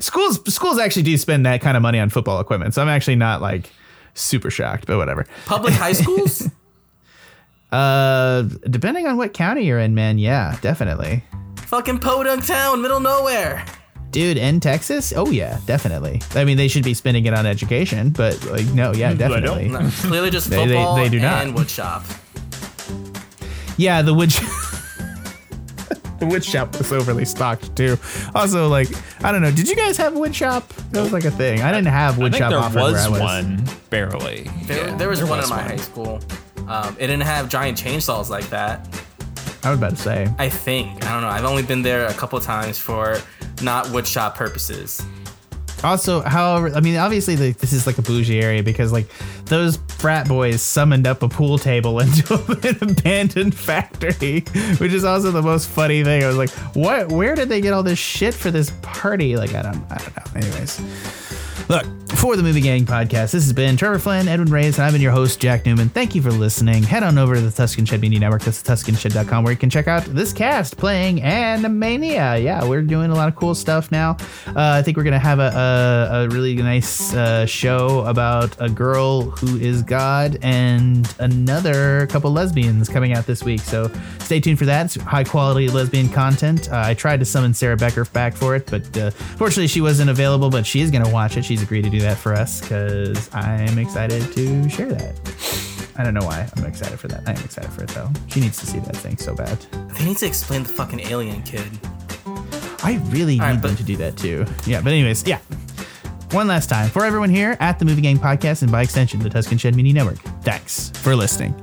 schools schools actually do spend that kind of money on football equipment, so I'm actually not like super shocked, but whatever. Public high schools? Uh, depending on what county you're in, man, yeah, definitely. Fucking Podunk Town, middle nowhere. Dude, in Texas? Oh yeah, definitely. I mean, they should be spending it on education, but like, no, yeah, definitely. No, clearly just They- they- football they do not. and woodshop. Yeah, the wood. The wood shop was overly stocked too. Also, like, I don't know. Did you guys have wood shop? That was like a thing. I didn't have I wood think shop there offered where I was was. one, barely. There, Yeah, there was one in my high school. Um, it didn't have giant chainsaws like that. I was about to say. I think. I don't know. I've only been there a couple times for not wood shop purposes. Also, however, I mean, obviously, this is like a bougie area because like those frat boys summoned up a pool table into an abandoned factory, which is also the most funny thing. I was like, what? Where did they get all this shit for this party? Like, I don't, I don't know. Anyways, look for the Movie Gang podcast. This has been Trevor Flynn, Edwin Reyes, and I've been your host, Jack Newman. Thank you for listening. Head on over to the Tuscan Shed Media Network. That's TuscanShed.com, where you can check out this cast playing Animania. Yeah, we're doing a lot of cool stuff now. Uh, I think we're gonna have a, a, a really nice uh, show about a girl who is God and another couple lesbians coming out this week. So stay tuned for that. It's high quality lesbian content. Uh, I tried to summon Sarah Becker back for it, but uh, fortunately she wasn't available. But she is gonna watch it. She's agreed to do that for us because I'm excited to share that. I don't know why I'm excited for that. I am excited for it though. She needs to see that thing so bad. They need to explain the fucking alien kid. I really right, need them but- to do that too. Yeah, but anyways, yeah. One last time for everyone here at the Movie Gang Podcast and by extension the Tuscan Shed Media Network. Thanks for listening.